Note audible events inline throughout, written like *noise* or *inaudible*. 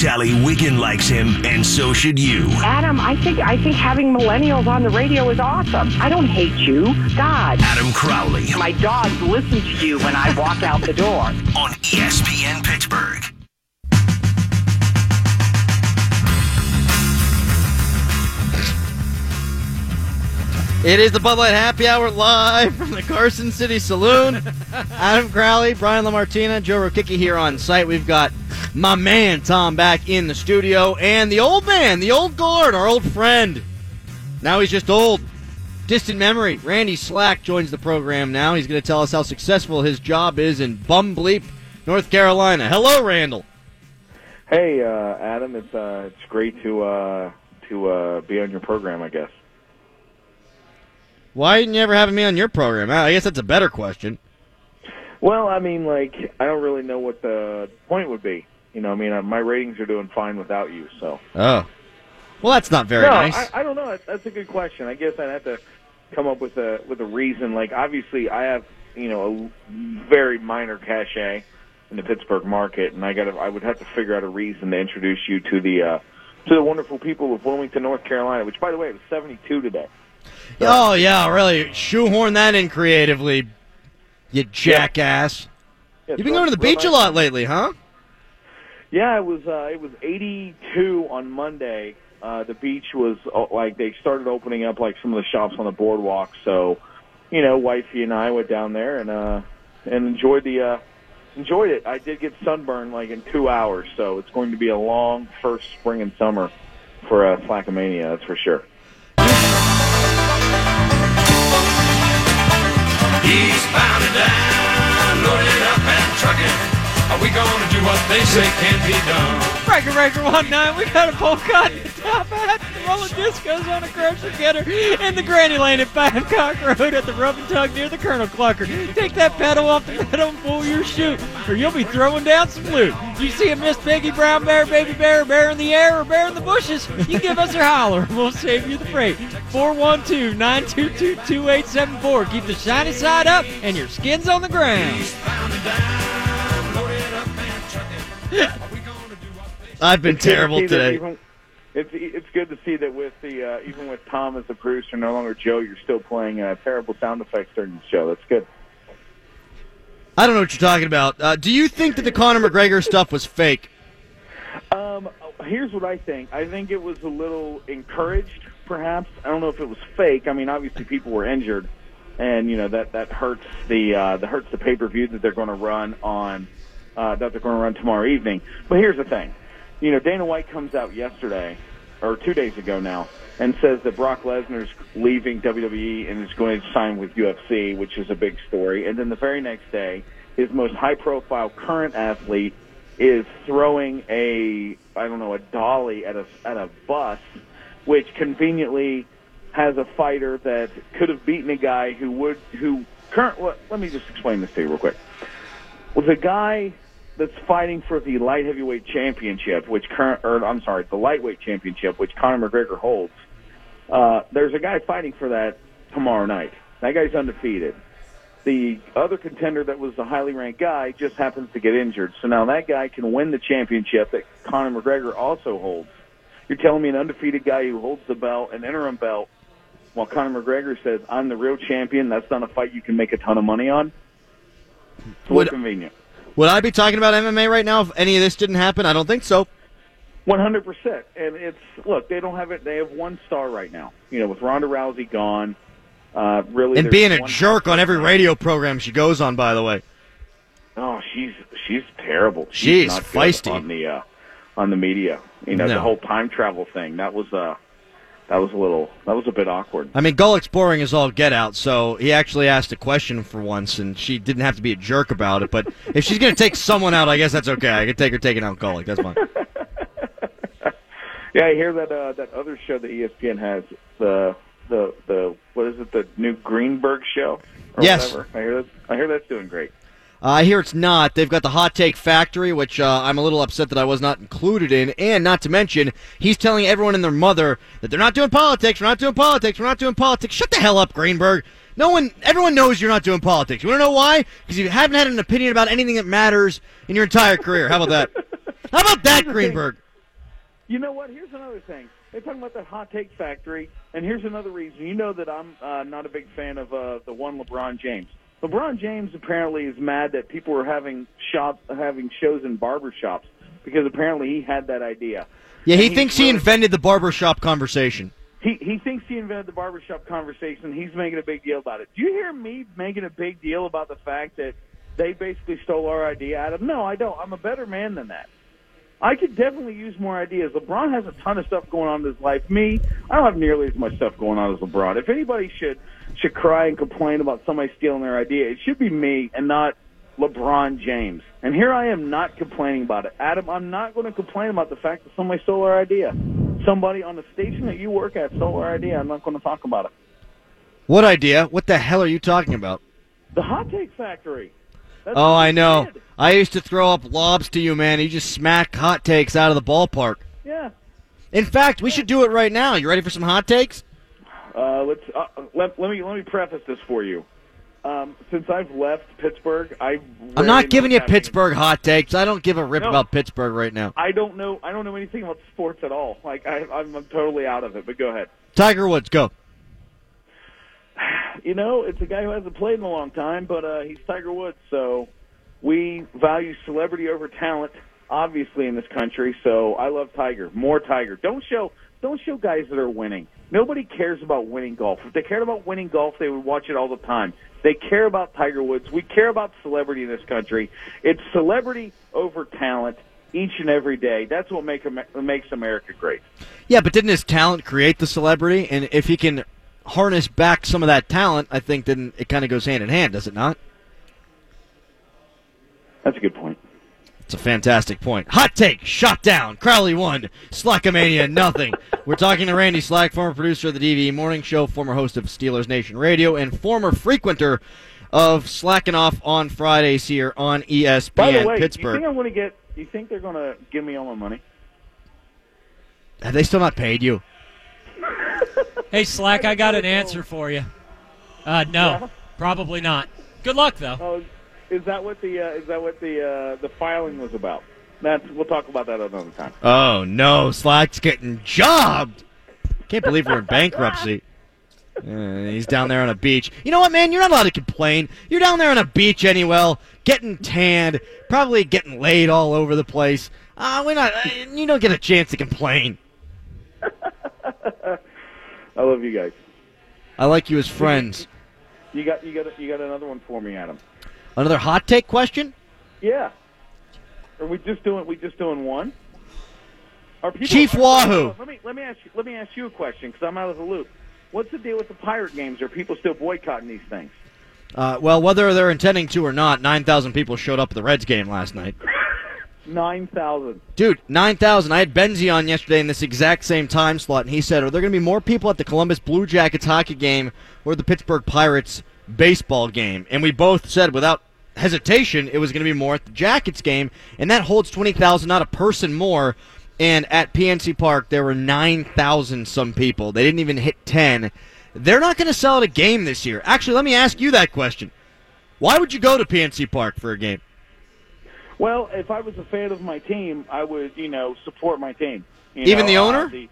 Sally Wiggin likes him, and so should you. Adam, I think I think having millennials on the radio is awesome. I don't hate you. God. Adam Crowley My dogs listen to you when I walk out the door. *laughs* on ESPN Pittsburgh. It is the Bud Light Happy Hour live from the Carson City Saloon. *laughs* Adam Crowley, Brian Lamartina, Joe Rokicki here on site. We've got my man Tom back in the studio, and the old man, the old guard, our old friend. Now he's just old. Distant memory. Randy Slack joins the program now. He's going to tell us how successful his job is in Bum Bleep, North Carolina. Hello, Randall. Hey, uh, Adam, it's uh, it's great to uh, to uh, be on your program. I guess. Why didn't you ever have me on your program? I guess that's a better question. Well, I mean, like, I don't really know what the point would be. You know, I mean, uh, my ratings are doing fine without you. So. Oh. Well, that's not very no, nice. I, I don't know. That's- a good question. I guess I'd have to come up with a with a reason. Like, obviously, I have you know a very minor cachet in the Pittsburgh market, and I got I would have to figure out a reason to introduce you to the uh, to the wonderful people of Wilmington, North Carolina. Which, by the way, it was 72 today. Oh yeah, really shoehorn that in creatively, you jackass. Yeah, You've been going to the beach a lot lately, huh? Yeah, it was uh, it was 82 on Monday. Uh, the beach was uh, like they started opening up like some of the shops on the boardwalk. So, you know, wifey and I went down there and uh, and enjoyed the uh, enjoyed it. I did get sunburned like in two hours, so it's going to be a long first spring and summer for uh, Slackomania. That's for sure. Eastbound and down, loaded up and trucking. Are we gonna do what they say can be done? Breaker Breaker One Nine, we got a polka dot top hat, rolling discos on a grocery getter in the granny lane at Babcock Road at the Rub and Tug near the Colonel Clucker. Take that pedal off the pedal and pull your chute, or you'll be throwing down some loot. You see a Miss Piggy, Brown Bear, Baby Bear, Bear in the air, or Bear in the bushes, you give us a holler and we'll save you the freight. 412-922-2874. Keep the shiny side up and your skin's on the ground. Eastbound and down, loaded up and trucking. Are we gonna do what they say? I've been It's good to terrible see that today. It's it's good to see that with the uh, even with Tom as the producer, no longer Joe, you're still playing uh, terrible sound effects during the show. That's good. I don't know what you're talking about. Uh, do you think that the Conor McGregor stuff was fake? Um, here's what I think. I think it was a little encouraged, perhaps. I don't know if it was fake. I mean, obviously people were injured, and you know that that hurts the uh, that hurts the pay per view that they're going to run on uh, that they're going to run tomorrow evening. But here's the thing. You know, Dana White comes out yesterday or two days ago now and says that Brock Lesnar's leaving WWE and is going to sign with UFC, which is a big story. And then the very next day, his most high-profile current athlete is throwing a I don't know a dolly at a at a bus, which conveniently has a fighter that could have beaten a guy who would who current. Let, let me just explain this to you real quick. Was a guy that's fighting for the light heavyweight championship, which current or I'm sorry, the lightweight championship, which Conor McGregor holds. Uh, there's a guy fighting for that tomorrow night. That guy's undefeated. The other contender that was the highly ranked guy just happens to get injured. So now that guy can win the championship that Conor McGregor also holds. You're telling me an undefeated guy who holds the belt, an interim belt, while Conor McGregor says, I'm the real champion, that's not a fight you can make a ton of money on? It's a Would- convenient. Would I be talking about MMA right now if any of this didn't happen? I don't think so. One hundred percent, and it's look. They don't have it. They have one star right now. You know, with Ronda Rousey gone, uh, really, And being a jerk on every radio program she goes on, by the way. Oh, she's she's terrible. She's not good feisty. on the uh, on the media. You know, No. the whole time travel thing. That was uh, that was a little. That was a bit awkward. I mean, Gullick's boring as all get out, so he actually asked a question for once, and she didn't have to be a jerk about it. But if she's going to take someone out, I guess that's okay. I can take her taking out Gullick. That's fine. *laughs* Yeah, I hear that uh, that other show that ESPN has the the the what is it the new Greenberg show or Yes. whatever. I hear that. I hear that's doing great. Uh, I hear it's not. They've got the Hot Take Factory, which uh, I'm a little upset that I was not included in. And not to mention, he's telling everyone and their mother that they're not doing politics. We're not doing politics. We're not doing politics. Shut the hell up, Greenberg. No one, everyone knows you're not doing politics. You want to know why? Because you haven't had an opinion about anything that matters in your entire career. How about that? *laughs* How about that, Greenberg? You know what? Here's another thing. They're talking about that hot take factory, and here's another reason. You know that I'm uh, not a big fan of uh, the one LeBron James. LeBron James apparently is mad that people are having shop having shows in barber shops because apparently he had that idea. Yeah, he thinks he invented the barbershop conversation. He he thinks he invented the barbershop conversation. He's making a big deal about it. Do you hear me making a big deal about the fact that they basically stole our idea, Adam? No, I don't. I'm a better man than that. I could definitely use more ideas. LeBron has a ton of stuff going on in his life. Me, I don't have nearly as much stuff going on as LeBron. If anybody should should cry and complain about somebody stealing their idea, it should be me and not LeBron James. And here I am not complaining about it. Adam, I'm not going to complain about the fact that somebody stole our idea. Somebody on the station that you work at stole our idea. I'm not going to talk about it. What idea? What the hell are you talking about? The Hot Take Factory. That's Oh, I know. did. I used to throw up lobs to you, man. You just smack hot takes out of the ballpark. Yeah. In fact, we should do it right now. You ready for some hot takes? Uh, let's uh, let, let me let me preface this for you. Um, since I've left Pittsburgh, I I'm not giving you Pittsburgh hot takes. I don't give a rip No. about Pittsburgh right now. I don't know. I don't know anything about sports at all. Like I, I'm, I'm totally out of it. But go ahead. Tiger Woods, go. *sighs* You know, it's a guy who hasn't played in a long time, but uh, he's Tiger Woods. So we value celebrity over talent, obviously in this country. So I love Tiger. More Tiger. Don't show don't show guys that are winning. Nobody cares about winning golf. If they cared about winning golf, they would watch it all the time. They care about Tiger Woods. We care about celebrity in this country. It's celebrity over talent each and every day. That's what make, makes America great. Yeah, but didn't his talent create the celebrity? And if he can harness back some of that talent, I think then it kind of goes hand in hand, does it not? That's a good point. It's a fantastic point. Hot take, shot down. Crowley won. Slackomania nothing. We're talking to Randy Slack, former producer of the DVE Morning Show, former host of Steelers Nation Radio, and former frequenter of Slacking Off on Fridays here on ESPN By the way, you Pittsburgh. think I'm going to get? You think they're going to give me all my money? Have they still not paid you? Hey, Slack, I got an *laughs* answer for you. Uh, no, probably not. Good luck, though. Is that what the uh, is that what the uh, the filing was about? That's we'll talk about that another time. Oh no, Slack's getting jobbed. Can't believe we're in *laughs* bankruptcy. Uh, he's down there on a beach. You know what, man? You're not allowed to complain. You're down there on a beach anyway, getting tanned, probably getting laid all over the place. Uh, we're not. Uh, you don't get a chance to complain. *laughs* I love you guys. I like you as friends. You got you got you got another one for me, Adam. Another hot take question? Yeah. Are we just doing we just doing one? Are people, Chief Wahoo. Let me let me ask you let me ask you a question because I'm out of the loop. What's the deal with the pirate games? Are people still boycotting these things? Uh, well, whether they're intending to or not, 9,000 people showed up at the Reds game last night. *laughs* Nine thousand. Dude, 9,000. I had Benzie on yesterday in this exact same time slot, and he said, Are there going to be more people at the Columbus Blue Jackets hockey game or the Pittsburgh Pirates baseball game? And we both said without hesitation it was going to be more at the Jackets game, and that holds 20,000, not a person more. And at PNC Park, there were 9,000 some people. They didn't even hit 10. They're not going to sell at a game this year. Actually, let me ask you that question. Why would you go to PNC Park for a game? Well, if I was a fan of my team, I would, you know, support my team. You Even know, the uh, owner? the-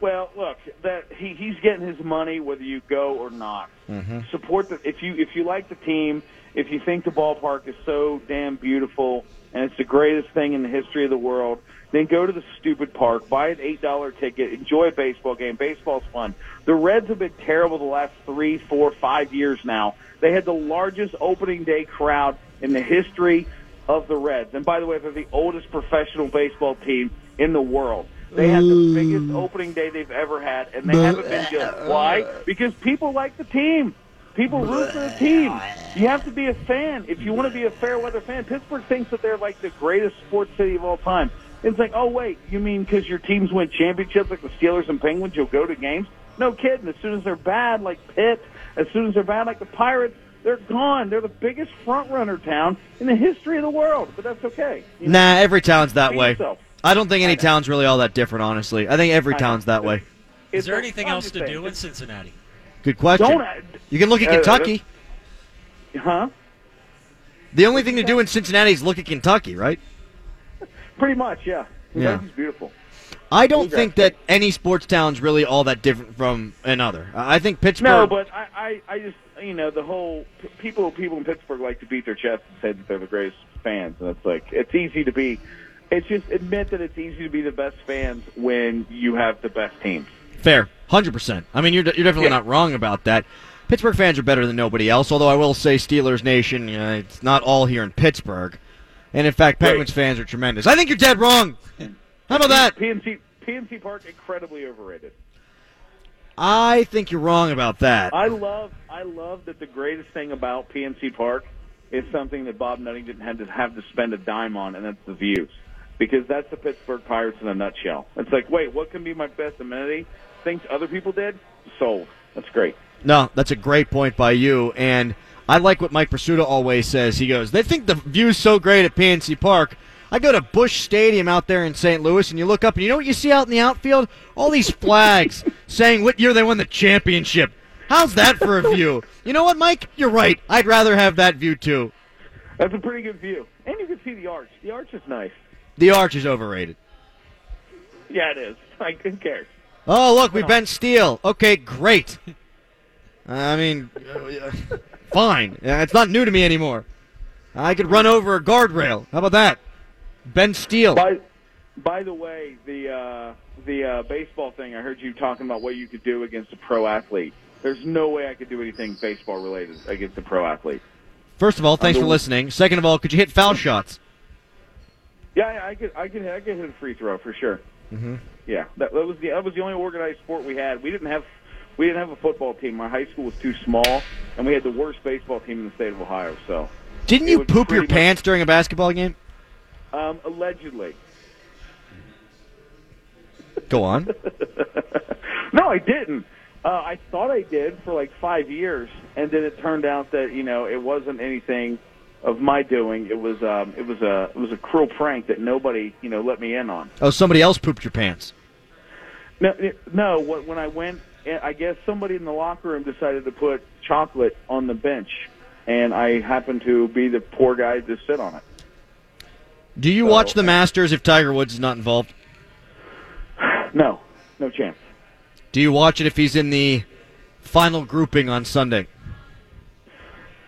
well, look, that he he's getting his money whether you go or not. Mm-hmm. Support the if you if you like the team, if you think the ballpark is so damn beautiful and it's the greatest thing in the history of the world, then go to the stupid park, buy an eight dollar ticket, enjoy a baseball game. Baseball's fun. The Reds have been terrible the last three, four, five years now. They had the largest opening day crowd in the history of the Reds. And by the way, they're the oldest professional baseball team in the world. They had the biggest mm. opening day they've ever had, and they haven't been good. Why? Uh, because people like the team. People root for the team. You have to be a fan. If you want to be a fair weather fan, Pittsburgh thinks that they're like the greatest sports city of all time. It's like, oh wait, you mean because your teams win championships like the Steelers and Penguins, you'll go to games? No kidding. As soon as they're bad, like Pitt, as soon as they're bad, like the Pirates, they're gone. They're the biggest front runner town in the history of the world. But that's okay. You know, Nah, every town's that way. yourself. I don't think any town's really all that different, honestly. I think every I know. town's that way. Is there anything else to do in Cincinnati? Good question. You can look at Uh, Kentucky. huh? The only thing to do in Cincinnati is look at Kentucky, right? Pretty much, yeah. Yeah. Kentucky's beautiful. I don't Bluegrass think that any sports town's really all that different from another. I think Pittsburgh. No, but I, I, I just you know the whole people people in Pittsburgh like to beat their chest and say that they're the greatest fans, and it's like it's easy to be. It's just admit that it's easy to be the best fans when you have the best teams. Fair, hundred percent. I mean, you're you're definitely Yeah. not wrong about that. Pittsburgh fans are better than nobody else. Although I will say, Steelers Nation, it's not all here in Pittsburgh, and in fact, Right. Penguins fans are tremendous. I think you're dead wrong. How about that? PNC PNC Park incredibly overrated. I think you're wrong about that. I love I love that the greatest thing about PNC Park is something that Bob Nutting didn't have to have to spend a dime on, and that's the views. Because that's the Pittsburgh Pirates in a nutshell. It's like, wait, what can be my best amenity? Things other people did? Sold. That's great. No, that's a great point by you. And I like what Mike Prisuta always says. He goes, They think the view's so great at PNC Park. I go to Busch Stadium out there in St. Louis, and you look up, and you know what you see out in the outfield? All these flags *laughs* saying what year they won the championship. How's that for a *laughs* view? You know what, Mike? You're right. I'd rather have that view, too. That's a pretty good view. And you can see the arch. The arch is nice. The arch is overrated. Yeah, it is. *laughs* Like, who cares? Oh, look, we bent steel. Okay, great. I mean, uh, fine. Uh, It's not new to me anymore. I could run over a guardrail. How about that? Ben Steel. By, by the way, the uh, the uh, baseball thing, I heard you talking about what you could do against a pro athlete. There's no way I could do anything baseball related against a pro athlete. First of all, thanks for listening. Second of all, could you hit foul shots? Yeah, yeah, I could, I could, I could hit a free throw for sure. Mm-hmm. Yeah, that, that was the that was the only organized sport we had. We didn't have we didn't have a football team. My high school was too small, and we had the worst baseball team in the state of Ohio. So, Didn't you poop your much- pants during a basketball game? um, allegedly, Go on. *laughs* no, I didn't. Uh, I thought I did for like five years, and then it turned out that you know it wasn't anything of my doing. It was um, it was a it was a cruel prank that nobody you know let me in on. Oh, somebody else pooped your pants. No, no. When when I went, eh, I guess somebody in the locker room decided to put chocolate on the bench, and I happened to be the poor guy to sit on it. Do you So- watch the Masters if Tiger Woods is not involved? *sighs* No, no chance. Do you watch it if he's in the final grouping on Sunday?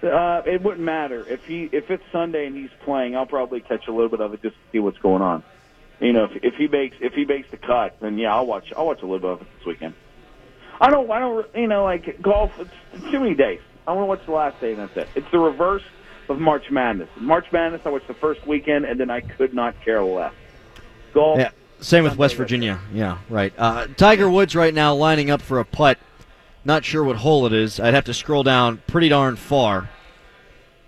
Uh, it wouldn't matter if he if it's Sunday and he's playing. I'll probably catch a little bit of it just to see what's going on. You know, if, if he makes if he makes the cut, then yeah, I'll watch. I'll watch a little bit of it this weekend. I don't. I don't. You know, like golf. It's, it's too many days. I want to watch the last day, and that's it. It's the reverse of March Madness. March Madness, I watched the first weekend, and then I could not care less. Golf. Yeah. Same with West Virginia. Yeah, right. Uh, Tiger Woods right now lining up for a putt. Not sure what hole it is. I'd have to scroll down pretty darn far.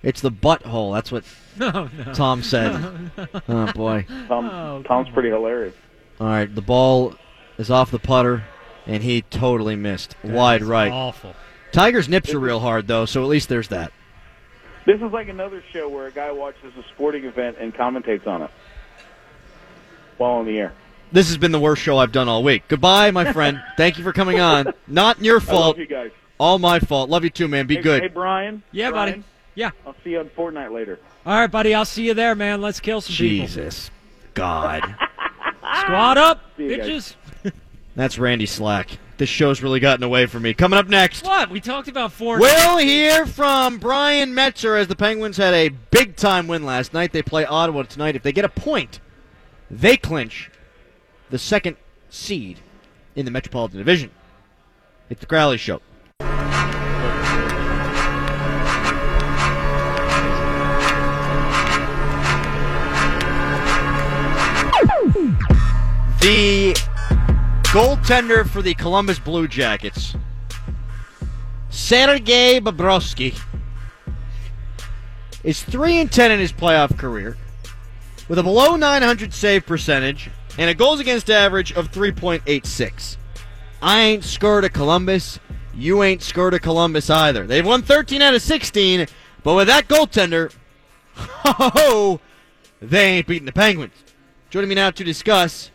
It's the butthole. That's what No, *laughs* no. Tom said. *laughs* Oh boy. Tom, Oh, Tom's pretty hilarious. All right, the ball is off the putter, and he totally missed wide right. Awful. Tiger's nips are real hard though, so at least there's that. This is like another show where a guy watches a sporting event and commentates on it while on the air. This has been the worst show I've done all week. Goodbye, my friend. *laughs* Thank you for coming on. Not your I love fault. you guys. All my fault. Love you too, man. Be hey, good. Hey, Brian. Yeah, Brian, buddy. Yeah. I'll see you on Fortnite later. All right, buddy. I'll see you there, man. Let's kill some people. Jesus. God. *laughs* Squad up, See you guys. bitches. *laughs* That's Randy Slack. This show's really gotten away from me. Coming up next, What? We talked about four. we'll hear from Brian Metzer as the Penguins had a big time win last night. They play Ottawa tonight. If they get a point, they clinch the second seed in the Metropolitan Division. It's the Crowley Show. The goaltender for the Columbus Blue Jackets, Sergei Bobrovsky, is 3 and 10 in his playoff career with a below 900 save percentage and a goals against average of 3.86. I ain't scared of Columbus. You ain't scared of Columbus either. They've won 13 out of 16, but with that goaltender, *laughs* ho, they ain't beating the Penguins. Joining me now to discuss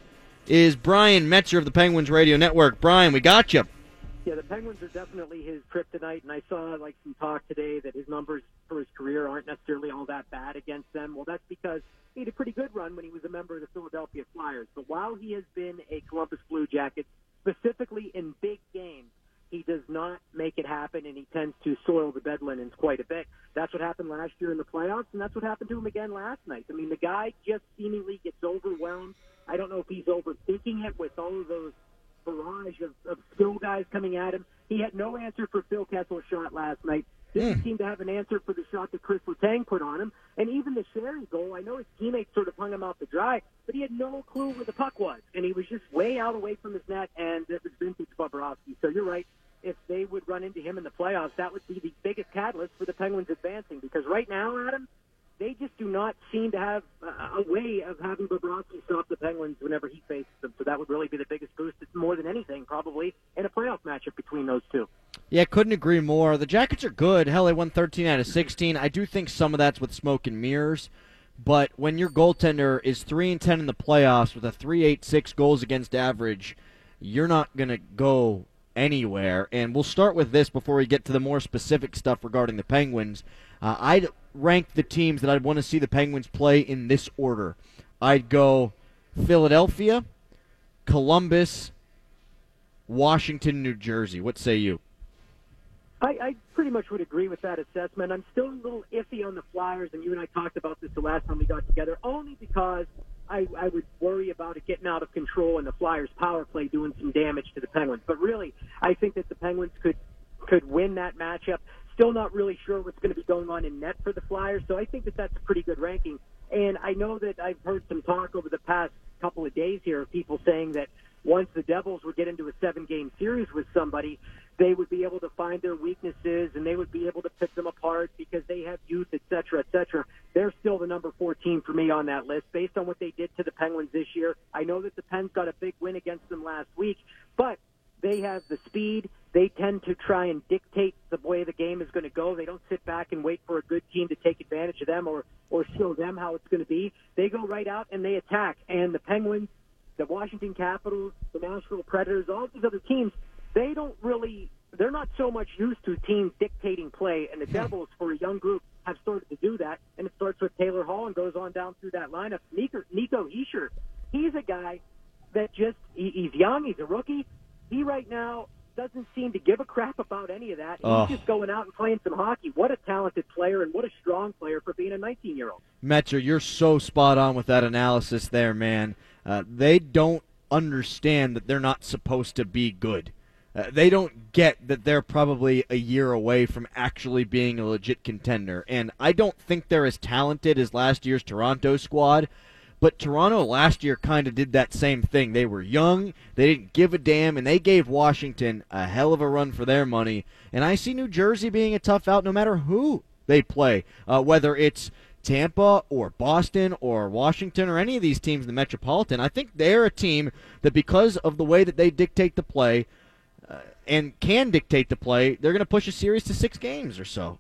is Brian Metzer of the Penguins Radio Network. Brian, we got you. Yeah, the Penguins are definitely his kryptonite, and I saw like some talk today that his numbers for his career aren't necessarily all that bad against them. Well, that's because he had a pretty good run when he was a member of the Philadelphia Flyers. But while he has been a Columbus Blue Jacket, specifically in big games, he does not make it happen, and he tends to soil the bed linens quite a bit. That's what happened last year in the playoffs, and that's what happened to him again last night. I mean, the guy just seemingly gets overwhelmed. I don't know if he's overthinking it with all of those barrage of, of skill guys coming at him. He had no answer for Phil Kessel's shot last night. Didn't hmm. seem to have an answer for the shot that Chris Letang put on him. And even the Sheary goal, I know his teammates sort of hung him out to dry, but he had no clue where the puck was. And he was just way out away from his net, and it was vintage Bobrovsky. So you're right. If they would run into him in the playoffs, that would be the biggest catalyst for the Penguins advancing. Because right now, Adam, they just do not seem to have a way of having Bobrovsky stop the Penguins whenever he faces them. So that would really be the biggest boost, more than anything, probably, in a playoff matchup between those two. Yeah, couldn't agree more. The Jackets are good. Hell, they won 13 out of 16. I do think some of that's with smoke and mirrors. But when your goaltender is 3 and 10 in the playoffs with a 3.86 goals against average, you're not going to go anywhere. And we'll start with this before we get to the more specific stuff regarding the Penguins. Uh, I'd rank the teams that I'd want to see the Penguins play in this order. I'd go Philadelphia, Columbus, Washington, New Jersey. What say you? I, I pretty much would agree with that assessment. I'm still a little iffy on the Flyers, and you and I talked about this the last time we got together, only because I, I would worry about it getting out of control and the Flyers' power play doing some damage to the Penguins. But really, I think that the Penguins could could win that matchup. Still not really sure what's going to be going on in net for the Flyers, so I think that that's a pretty good ranking. And I know that I've heard some talk over the past couple of days here of people saying that once the Devils would get into a seven game series with somebody, they would be able to find their weaknesses and they would be able to pick them apart because they have youth, et cetera, et cetera. They're still the number 14 for me on that list based on what they did to the Penguins this year. I know that the Pens got a big win against them last week, but they have the speed. They tend to try and dictate the way the game is going to go. They don't sit back and wait for a good team to take advantage of them or, or show them how it's going to be. They go right out and they attack. And the Penguins, the Washington Capitals, the Nashville Predators, all these other teams, they don't really, they're not so much used to teams dictating play. And the Devils, for a young group, have started to do that. And it starts with Taylor Hall and goes on down through that lineup. Nico, Nico Hischier, he's a guy that just, he, he's young, he's a rookie. He right now doesn't seem to give a crap about any of that. He's Oh. just going out and playing some hockey. What a talented player and what a strong player for being a 19 year old. Metzer, you're so spot on with that analysis there, man. Uh, they don't understand that they're not supposed to be good. Uh, they don't get that they're probably a year away from actually being a legit contender. And I don't think they're as talented as last year's Toronto squad. But Toronto last year kind of did that same thing. They were young, they didn't give a damn, and they gave Washington a hell of a run for their money. And I see New Jersey being a tough out no matter who they play, uh, whether it's Tampa or Boston or Washington or any of these teams in the Metropolitan. I think they're a team that, because of the way that they dictate the play uh, and can dictate the play, they're going to push a series to six games or so.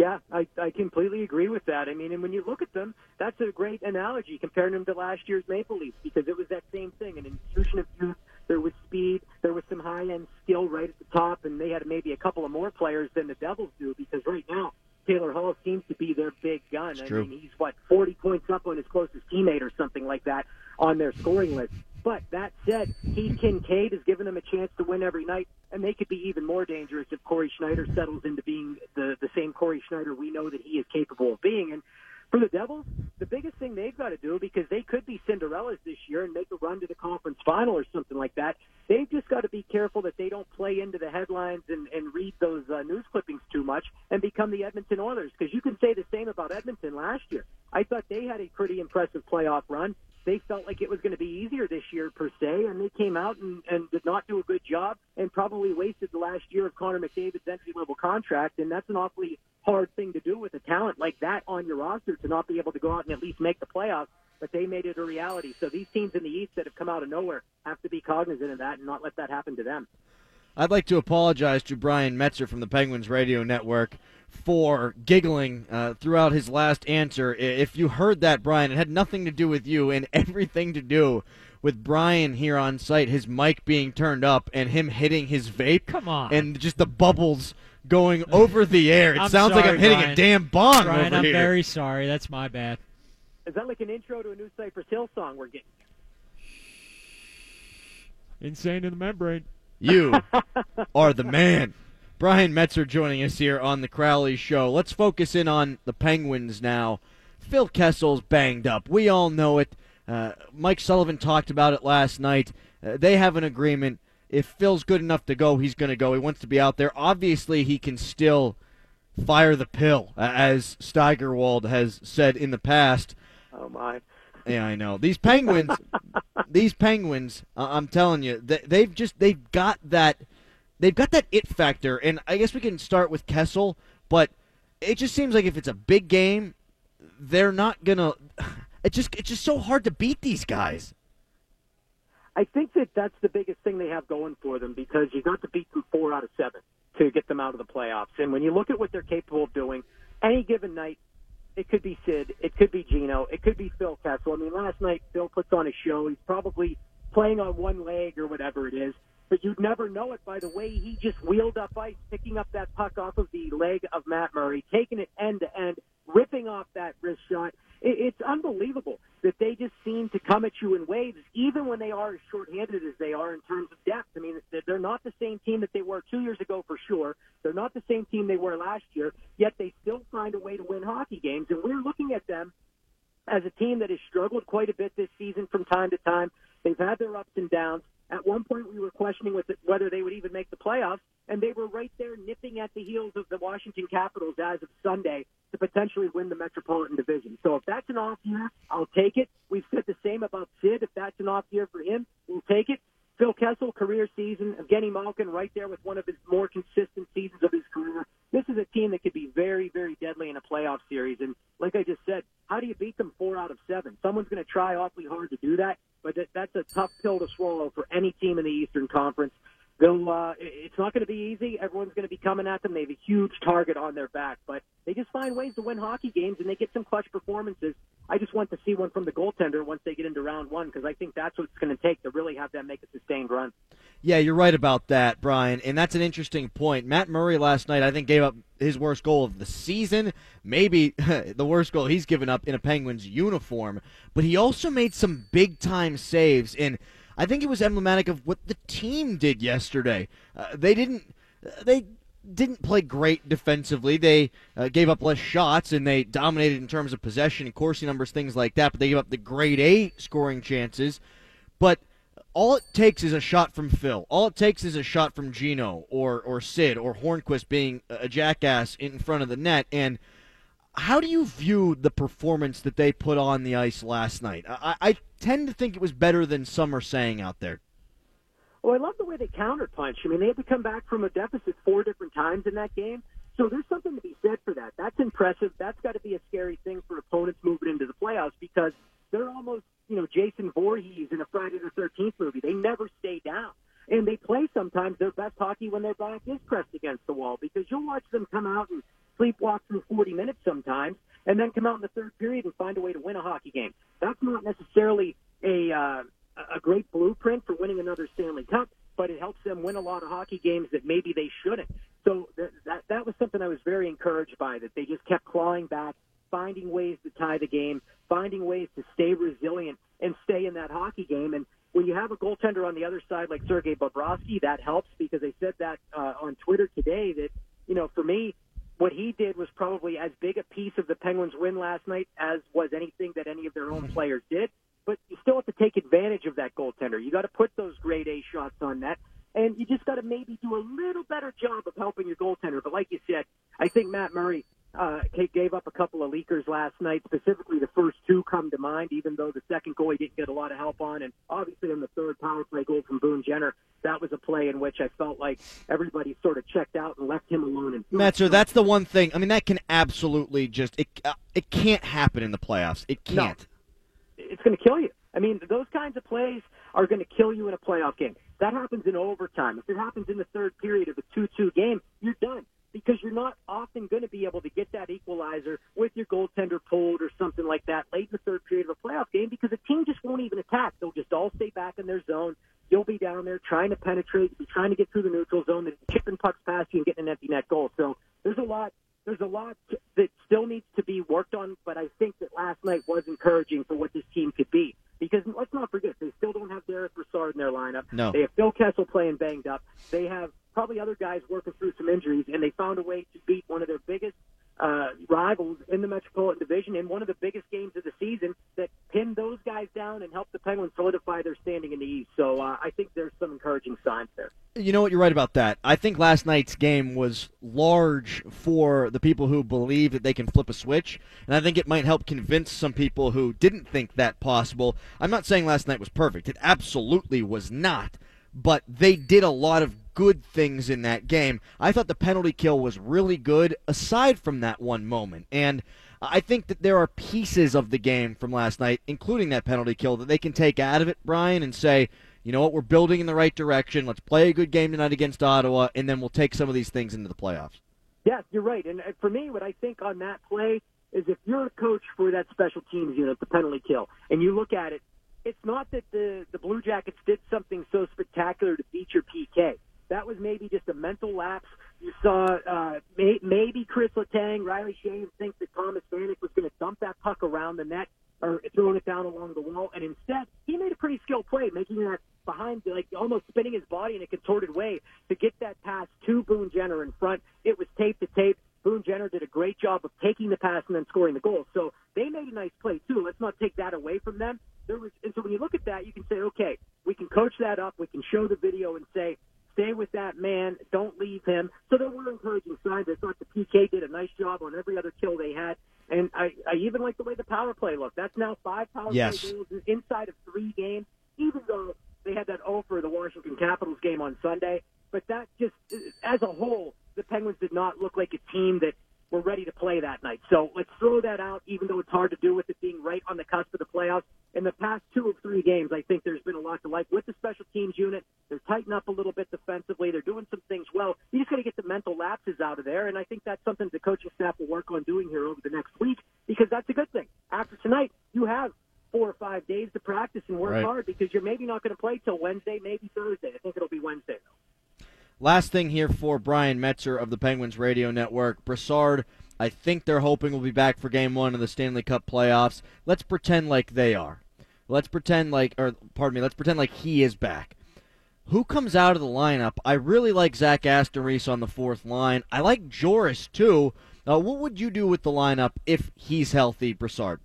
Yeah, I, I completely agree with that. I mean, and when you look at them, that's a great analogy comparing them to last year's Maple Leafs because it was that same thing an infusion of youth. There was speed, there was some high end skill right at the top, and they had maybe a couple of more players than the Devils do because right now Taylor Hall seems to be their big gun. I true. mean, he's what 40 points up on his closest teammate or something like that on their scoring list. But that said, Keith Kinkaid has given them a chance to win every night, and they could be even more dangerous if Cory Schneider settles into being the, the same Cory Schneider we know that he is capable of being. And for the Devils, the biggest thing they've got to do, because they could be Cinderellas this year and make a run to the conference final or something like that, they've just got to be careful that they don't play into the headlines and, and read those uh, news clippings too much and become the Edmonton Oilers. Because you can say the same about Edmonton last year. I thought they had a pretty impressive playoff run. They felt like it was going to be easier this year per se, and they came out and, and did not do a good job and probably wasted the last year of Connor McDavid's entry level contract. And that's an awfully hard thing to do with a talent like that on your roster to not be able to go out and at least make the playoffs. But they made it a reality. So these teams in the East that have come out of nowhere have to be cognizant of that and not let that happen to them. I'd like to apologize to Brian Metzer from the Penguins Radio Network for giggling uh, throughout his last answer. If you heard that, Brian, it had nothing to do with you and *laughs* everything to do with Brian here on site, his mic being turned up and him hitting his vape. Come on. And just the bubbles going over the air. It I'm sounds like I'm hitting Brian. a damn bong Brian, over I'm here. very sorry. That's my bad. Is that like an intro to a new Cypress Hill song we're getting? Insane in the membrane. You *laughs* are the man. Brian Metzer joining us here on the Crowley Show. Let's focus in on the Penguins now. Phil Kessel's banged up. We all know it. Uh, Mike Sullivan talked about it last night. Uh, they have an agreement. If Phil's good enough to go, he's going to go. He wants to be out there. Obviously, he can still fire the pill, as Steigerwald has said in the past. Oh my! Yeah, I know. These Penguins, *laughs* these Penguins, uh, I'm telling you, they, they've just they've got that they've got that it factor, and I guess we can start with Kessel, but it just seems like if it's a big game, they're not gonna. *sighs* It just it's just so hard to beat these guys. I think that that's the biggest thing they have going for them because you got to beat them four out of seven to get them out of the playoffs. And when you look at what they're capable of doing, any given night, it could be Sid, it could be Gino, it could be Phil Kessel. I mean, last night Phil puts on a show. He's probably playing on one leg or whatever it is, but you'd never know it by the way he just wheeled up ice, picking up that puck off of the leg of Matt Murray, taking it end to end, ripping off that wrist shot. It's unbelievable that they just seem to come at you in waves, even when they are as shorthanded as they are in terms of depth. I mean, they're not the same team that they were two years ago for sure. They're not the same team they were last year, yet they still find a way to win hockey games. And we're looking at them as a team that has struggled quite a bit this season from time to time. They've had their ups and downs. At one point, we were questioning it, whether they would even make the playoffs, and they were right there nipping at the heels of the Washington Capitals as of Sunday to potentially win the Metropolitan Division. So if that's an off year, I'll take it. We've said the same about Sid. If that's an off year for him, we'll take it. Phil Kessel, career season. Evgeny Malkin, right there with one of his more consistent seasons of his career. This is a team that could be very, very deadly in a playoff series. And like I just said, how do you beat them four out of seven? Someone's going to try awfully hard to do that, but that, that's a tough pill to swallow for any team in the Eastern Conference. They'll, uh, it's not going to be easy. Everyone's going to be coming at them. They have a huge target on their back, but they just find ways to win hockey games and they get some clutch performances. I just want to see one from the goaltender once they get into round one because I think that's what it's going to take to really have them make a sustained run. Yeah, you're right about that, Brian, and that's an interesting point. Matt Murray last night, I think, gave up his worst goal of the season, maybe *laughs* the worst goal he's given up in a Penguins uniform, but he also made some big time saves and I think it was emblematic of what the team did yesterday. Uh, they didn't they didn't play great defensively. They uh, gave up less shots and they dominated in terms of possession and Corsi numbers, things like that. But they gave up the grade A scoring chances. But all it takes is a shot from Phil. All it takes is a shot from Gino or or Sid or Hornqvist being a jackass in front of the net. And how do you view the performance that they put on the ice last night? I, I tend to think it was better than some are saying out there. Well, I love the way they counterpunch. I mean, they had to come back from a deficit four different times in that game. So there's something to be said for that. That's impressive. That's got to be a scary thing for opponents moving into the playoffs because they're almost, you know, Jason Voorhees in a Friday the 13th movie. They never stay down. And they play sometimes their best hockey when their back is pressed against the wall because you'll watch them come out and sleepwalk through 40 minutes sometimes and then come out in the third period and find a way to win a hockey game. That's not necessarily a uh, a great blueprint for winning another Stanley Cup, but it helps them win a lot of hockey games that maybe they shouldn't. So that that, that was something I was very encouraged by that they just kept clawing back, finding ways to tie the game, finding ways to stay resilient and stay in that hockey game. And when you have a goaltender on the other side like Sergei Bobrovsky, that helps because they said that uh, on Twitter today that you know for me what he did was probably as big a piece of the Penguins' win last night as was anything that any of their own players did. But you still have to take advantage of that goaltender. You got to put those grade A shots on net, and you just got to maybe do a little better job of helping your goaltender. But like you said, I think Matt Murray uh, Kate gave up a couple of leakers last night. Specifically, the first two come to mind, even though the second goal he didn't get a lot of help on. And obviously, on the third power play goal from Boone Jenner, that was a play in which I felt like everybody sort of checked out and left him alone. And Metzer, that's the one thing. I mean, that can absolutely just it. Uh, it can't happen in the playoffs. It can't. No. It's going to kill you. I mean, those kinds of plays are going to kill you in a playoff game. That happens in overtime. If it happens in the third period of a 2-2 game, you're done because you're not often going to be able to get that equalizer with your goaltender pulled or something like that late in the third period of a playoff game because the team just won't even attack. They'll just all stay back in their zone. You'll be down there trying to penetrate, be trying to get through the neutral zone, and chipping pucks past you and getting an empty net goal. So there's a lot there's a lot that still needs to be worked on, but I think that last night was encouraging for what this team could be. Because let's not forget, they still don't have Derek Brassard in their lineup. No. They have Phil Kessel playing banged up. They have probably other guys working through some injuries, and they found a way to beat one of their biggest uh, rivals in the Metropolitan Division in one of the biggest games of the season that pinned those guys down and helped the Penguins solidify their standing in the East. So uh, I think there's some encouraging signs there. You know what? You're right about that. I think last night's game was large for the people who believe that they can flip a switch, and I think it might help convince some people who didn't think that possible. I'm not saying last night was perfect. It absolutely was not. But they did a lot of good things in that game. I thought the penalty kill was really good, aside from that one moment. And I think that there are pieces of the game from last night, including that penalty kill, that they can take out of it, Brian, and say, you know what, we're building in the right direction. Let's play a good game tonight against Ottawa, and then we'll take some of these things into the playoffs. Yes, you're right. And uh, for me, what I think on that play is if you're a coach for that special teams unit, the penalty kill, and you look at it, it's not that the the Blue Jackets did something so spectacular to beat your PK. That was maybe just a mental lapse. You saw uh, may, maybe Chris Letang, Riley Sheahan think that Thomas Vanek was going to dump that puck around the net or throwing it down along the wall, and instead he made a pretty skilled play, making that behind, like almost spinning his body in a contorted way to get that pass to Boone Jenner in front. It was tape to tape. Boone Jenner did a great job of taking the pass and then scoring the goal. So they made a nice play too. Let's not take that away from them. There was, and so when you look at that, you can say, okay, we can coach that up. We can show the video and say, stay with that man. Don't leave him. So there were encouraging signs. I thought the PK did a nice job on every other kill they had. And I, I even like the way the power play looked. That's now five power Yes. play goals inside of three games, even though they had that O for the Washington Capitals game on Sunday. But that just, as a whole, Penguins did not look like a team that were ready to play that night. So let's throw that out, even though it's hard to do with it being right on the cusp of the playoffs. In the past two or three games, I think there's been a lot to like with the special teams unit. They're tightened up a little bit defensively. They're doing some things well. You just got to get the mental lapses out of there, and I think that's something the coaching staff will work on doing here over the next week because that's a good thing. After tonight, you have four or five days to practice and work Right. hard because you're maybe not going to play till Wednesday, maybe Thursday. I think it'll be Wednesday though. Last thing here for Brian Metzer of the Penguins Radio Network. Brassard, I think they're hoping will be back for game one of the Stanley Cup playoffs. Let's pretend like they are. Let's pretend like, or pardon me, let's pretend like he is back. Who comes out of the lineup? I really like Zach Aston Reese on the fourth line. I like Jooris too. Uh, what would you do with the lineup if he's healthy, Brassard?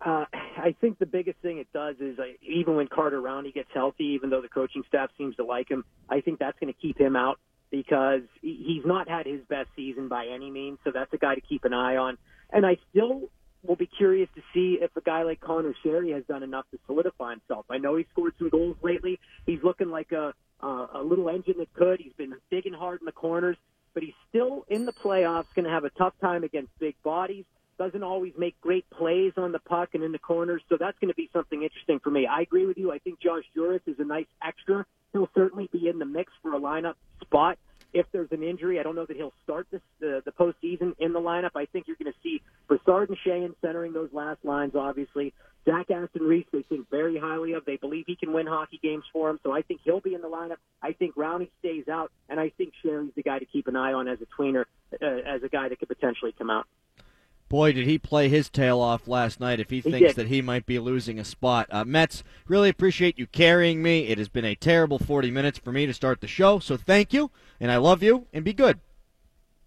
Uh, I think the biggest thing it does is uh, even when Carter Rowney gets healthy, even though the coaching staff seems to like him, I think that's going to keep him out because he's not had his best season by any means. So that's a guy to keep an eye on. And I still will be curious to see if a guy like Connor Sheary has done enough to solidify himself. I know he scored some goals lately. He's looking like a uh, a little engine that could. He's been digging hard in the corners, but he's still in the playoffs. Going to have a tough time against big bodies doesn't always make great plays on the puck and in the corners, so that's going to be something interesting for me. I agree with you. I think Josh Jooris is a nice extra. He'll certainly be in the mix for a lineup spot. If there's an injury, I don't know that he'll start this the, the postseason in the lineup. I think you're going to see Brassard and Sheahan centering those last lines. Obviously, Zach Aston Reese they think very highly of. They believe he can win hockey games for him, so I think he'll be in the lineup. I think Rowney stays out, and I think Sheary's the guy to keep an eye on as a tweener, uh, as a guy that could potentially come out. Boy, did he play his tail off last night if he, He thinks did. that he might be losing a spot. Uh, Mets, really appreciate you carrying me. It has been a terrible 40 minutes for me to start the show, so thank you, and I love you, and be good.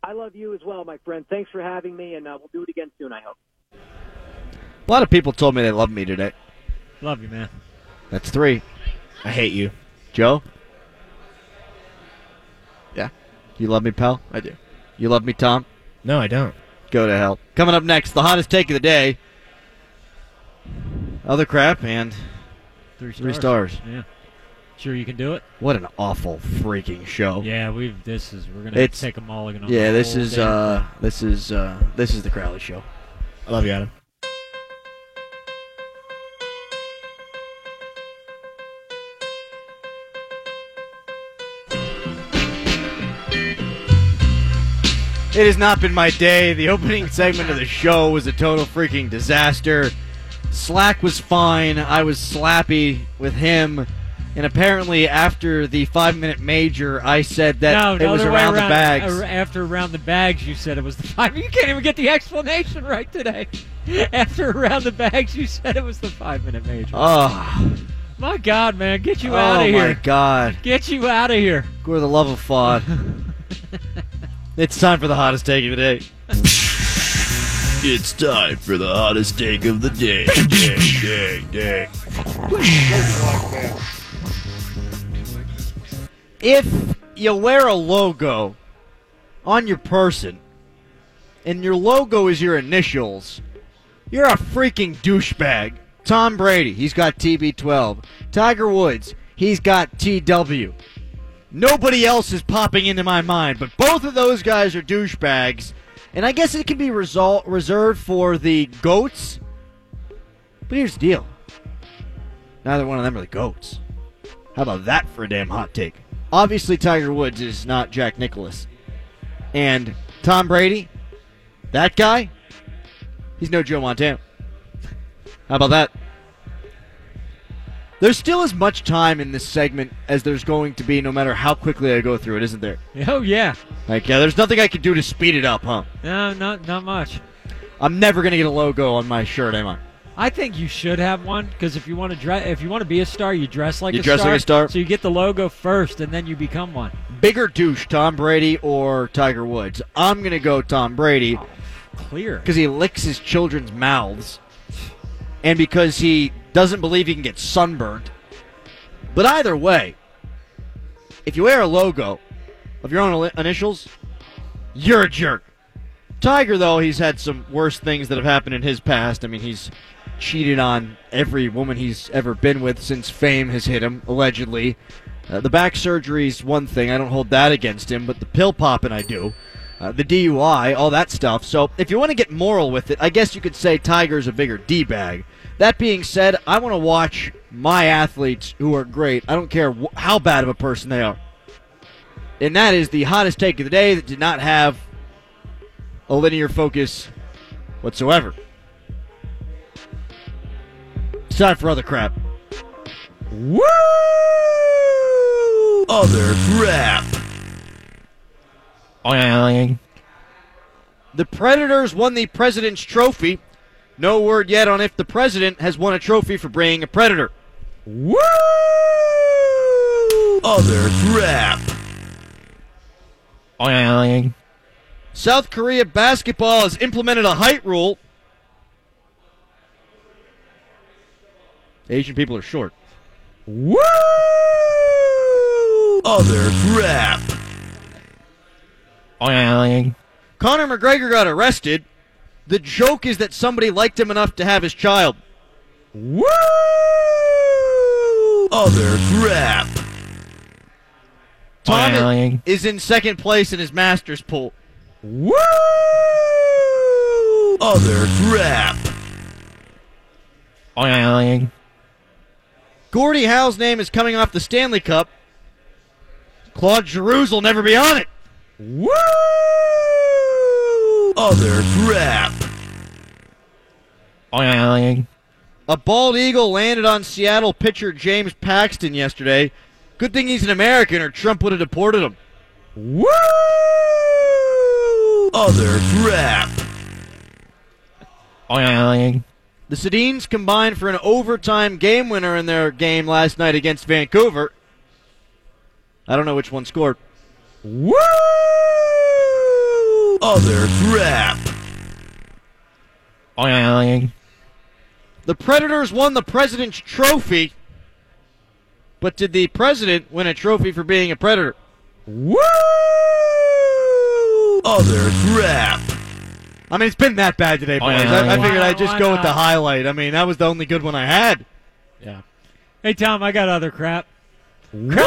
I love you as well, my friend. Thanks for having me, and uh, we'll do it again soon. I hope. A lot of people told me they love me today. Love you, man. That's three. I hate you. Joe? Yeah. You love me, pal? I do. You love me, Tom? No, I don't. Go to hell. Coming up next, the hottest take of the day. Other crap, and Three stars. Three stars. Yeah. Sure you can do it? what an awful freaking show. Yeah, we've. This is. We're gonna It's- take a mulligan on Yeah, this is uh this is uh this is the Crowley show. I love you, Adam. It has not been my day. The opening segment of the show was a total freaking disaster. Slack was fine. I was slappy with him. And apparently, after the five minute major, I said that no, it was way around, the bags. Uh, after around the bags, you said it was the five. You can't even get the explanation right today. *laughs* After around the bags, you said it was the five minute major. Oh, my God, man, get you oh out of here. Oh, my. God. Get you out of here. For the love of FOD. *laughs* it's time for the hottest take of the day. *laughs* It's time for the hottest take of the day. day, day, day. If you wear a logo on your person and your logo is your initials, you're a freaking douchebag. Tom Brady, he's got TB12. Tiger Woods, he's got TW. Nobody else is popping into my mind, but both of those guys are douchebags. And I guess it can be resol- reserved for the GOATs. But here's the deal neither one of them are the GOATs. How about that for a damn hot take? Obviously, Tiger Woods is not Jack Nicklaus. And Tom Brady, that guy, he's no Joe Montana. How about that? There's still as much time in this segment as there's going to be no matter how quickly I go through it, isn't there? Oh yeah. Like, yeah, there's nothing I can do to speed it up, huh? No, not not much. I'm never going to get a logo on my shirt, am I? I think you should have one because if you want to dress, if you want to be a star, you dress like You a dress star. like a star? So you get the logo first, and then you become one. Bigger douche, Tom Brady or Tiger Woods? I'm going to go Tom Brady Clear. because he licks his children's mouths and because he doesn't believe he can get sunburned. But either way, if you wear a logo of your own initials, you're a jerk. Tiger, though, he's had some worse things that have happened in his past. I mean, he's cheated on every woman he's ever been with since fame has hit him, allegedly. Uh, the back surgery is one thing. I don't hold that against him, but the pill popping I do. Uh, the DUI, all that stuff. So if you want to get moral with it, I guess you could say Tiger's a bigger D bag. That being said, I want to watch my athletes who are great. I don't care wh- how bad of a person they are. And that is the hottest take of the day that did not have a linear focus whatsoever. It's time for other crap. Woo! Other crap. The Predators won the President's Trophy. No word yet on if the President has won a trophy for bringing a Predator. Woo! Other crap. South Korea basketball has implemented a height rule. Asian people are short. Woo! Other crap. Conor McGregor got arrested. The joke is that somebody liked him enough to have his child. Woo! Other crap. Tom is in second place in his Masters pool. Woo! Other crap. Gordie Howe's name is coming off the Stanley Cup. Claude Giroux will never be on it. Woo! Other crap. A bald eagle landed on Seattle pitcher James Paxton yesterday. Good thing he's an American, or Trump would have deported him. Woo! Other crap. The Sedins combined for an overtime game winner in their game last night against Vancouver. I don't know which one scored. Woo! Other crap. The Predators won the President's Trophy, but did the President win a trophy for being a Predator? Woo! Other crap. I mean, it's been that bad today, oh, boys. I, I figured I'd just go with the highlight. I mean, that was the only good one I had. Yeah. Hey Tom, I got other crap. Woo!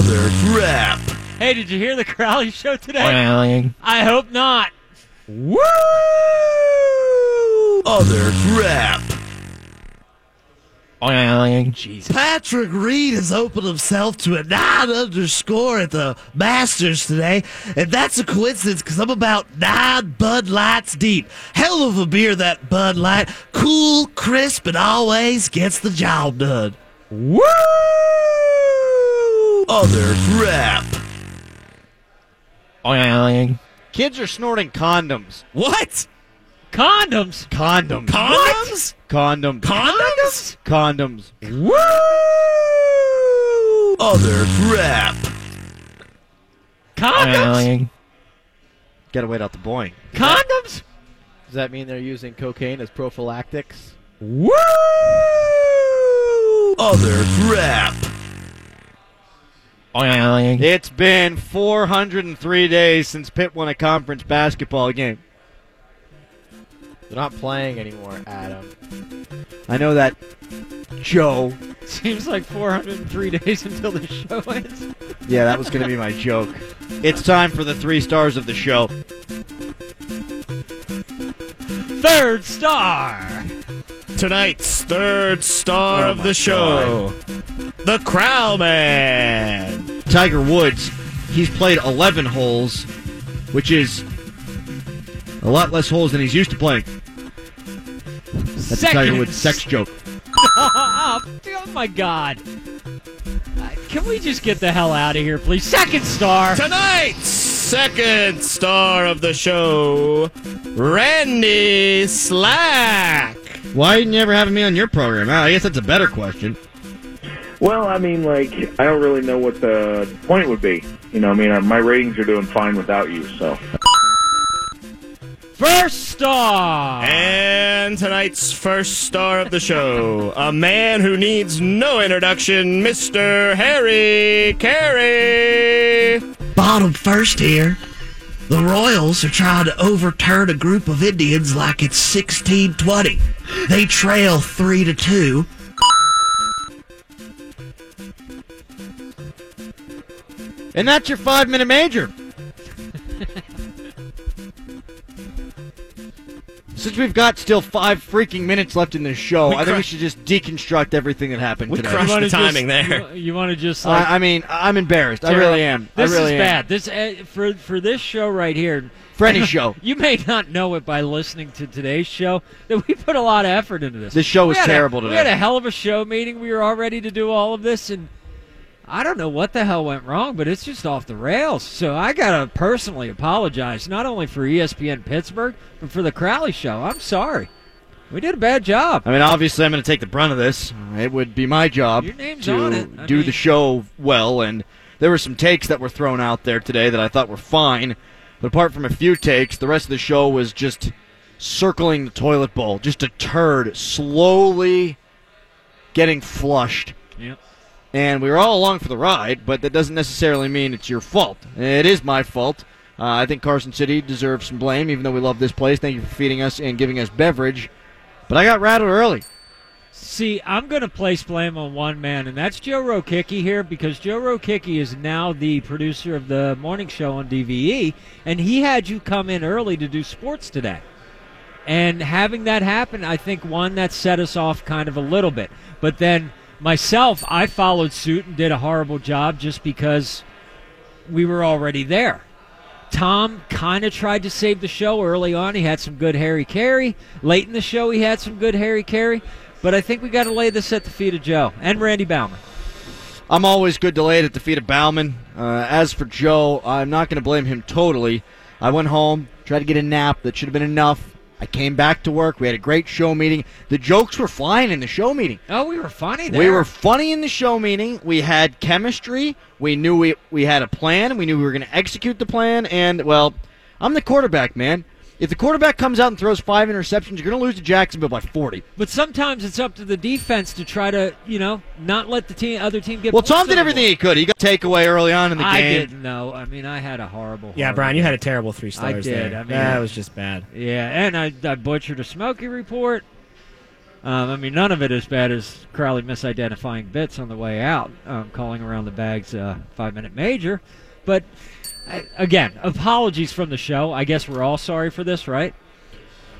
Other crap. Hey, did you hear the Crowley show today? I hope not. Woo! Other crap. Jesus. Patrick Reed has opened himself to a nine underscore at the Masters today, and that's a coincidence because I'm about nine Bud Lights deep. Hell of a beer, that Bud Light. Cool, crisp, and always gets the job done. Woo! Other crap. Kids are snorting condoms. What? Condoms. Condoms. Condoms? Condoms. Condoms? Condoms. Woo! Other crap. Condoms. Gotta wait out the boing. Condoms. Does that mean they're using cocaine as prophylactics? Woo! Other crap. It's been 403 days since Pitt won a conference basketball game. They're not playing anymore, Adam. I know that, Joe. *laughs* Seems like 403 days until the show *laughs* ends. Yeah, that was going to be my joke. It's time for the three stars of the show. Third star. Tonight's third star oh of the show, the Crowman. Tiger Woods, he's played 11 holes, which is a lot less holes than he's used to playing. That's a Tiger Woods sex joke. *laughs* oh, my God. Uh, Can we just get the hell out of here, please? Second star. Tonight's second star of the show, Randy Slack. Why didn't you ever have me on your program? I guess that's a better question. Well, I mean, like, I don't really know what the point would be. You know, I mean, uh, my ratings are doing fine without you, so. First star. And tonight's first star of the show, a man who needs no introduction, Mr. Harry Caray. Bottom first here. The Royals are trying to overturn a group of Indians like it's 1620. They trail 3 to 2. And that's your five minute major. Since we've got still five freaking minutes left in this show, We I think we crushed- should just deconstruct everything that happened We today. crushed wanna the timing just, there. You, want to just like I, I mean, I'm embarrassed. I really am. This I really is am. bad. This uh, for for this show right here. For any show. *laughs* You may not know it by listening to today's show that we put a lot of effort into this. This show We was had a- terrible today. We had a hell of a show meeting. We were all ready to do all of this, and I don't know what the hell went wrong, but it's just off the rails. So I gotta personally apologize, not only for ESPN Pittsburgh, but for the Crowley show. I'm sorry. We did a bad job. I mean, obviously, I'm going to take the brunt of this. It would be my job to on it. I do mean- the show well, and there were some takes that were thrown out there today that I thought were fine. But apart from a few takes, the rest of the show was just circling the toilet bowl, just a turd slowly getting flushed. Yep. And we were all along for the ride, but that doesn't necessarily mean it's your fault. It is my fault. Uh, I think Carson City deserves some blame, even though we love this place. Thank you for feeding us and giving us beverage. But I got rattled early. See, I'm going to place blame on one man, and that's Joe Rokicki here because Joe Rokicki is now the producer of the morning show on DVE, and he had you come in early to do sports today. And having that happen, I think one that set us off kind of a little bit. But then myself, I followed suit and did a horrible job just because we were already there. Tom kind of tried to save the show early on. He had some good Harry Caray. Late in the show, he had some good Harry Caray. But I think we got to lay this at the feet of Joe and Randy Baumann. I'm always good to lay it at the feet of Baumann. Uh, as for Joe, I'm not going to blame him totally. I went home, tried to get a nap that should have been enough. I came back to work. We had a great show meeting. The jokes were flying in the show meeting. Oh, we were funny there. We were funny in the show meeting. We had chemistry. We knew we we had a plan. We knew we were going to execute the plan. And well, I'm the quarterback, man. If the quarterback comes out and throws five interceptions, you're going to lose to Jacksonville by 40. But sometimes it's up to the defense to try to, you know, not let the team, other team get. Well, Tom did everything he could. He got a takeaway early on in the I game. didn't know. I mean, I had a horrible. Yeah, horrible Brian, you had a terrible three stars I did. there. I mean, that was just bad. Yeah, and I, I butchered a Smokey report. Um, I mean, none of it as bad as Crowley misidentifying bits on the way out, um, calling around the bags uh, five minute major. But I, again, apologies from the show. I guess we're all sorry for this, right?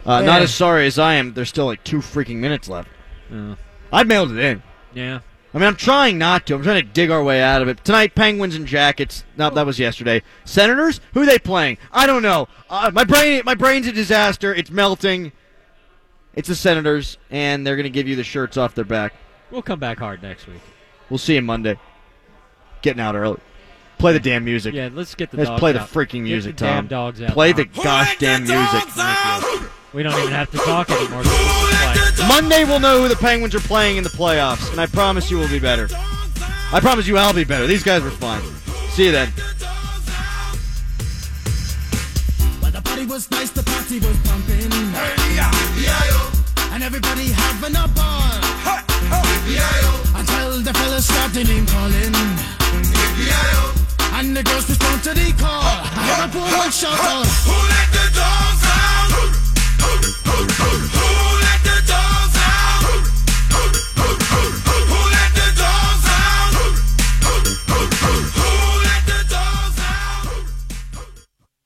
Uh, Not as sorry as I am. There's still like two freaking minutes left. Uh, I'd mailed it in. Yeah. I mean, I'm trying not to. I'm trying to dig our way out of it. Tonight, Penguins and Jackets. No, that was yesterday. Senators? Who are they playing? I don't know. Uh, my brain, my brain's a disaster. It's melting. It's the Senators, and they're going to give you the shirts off their back. We'll come back hard next week. We'll see you Monday. Getting out early. Play the damn music. Yeah, let's get the Let's dogs play the out. freaking Get music, the Tom. damn dogs out, Play Tom. the gosh damn music. We don't even have to talk anymore. 'cause we just play. Monday we'll know who the Penguins are playing in the playoffs, and I promise you we'll be better. I promise you I'll be better. These guys were fine. See you then. Well, the party was nice, the party was pumping. And everybody having a ball. Until the fellas started name calling. And the girls respond to the call. Uh, I gotta pull my shot uh, Who let the dogs out? Who, who, who, who, who?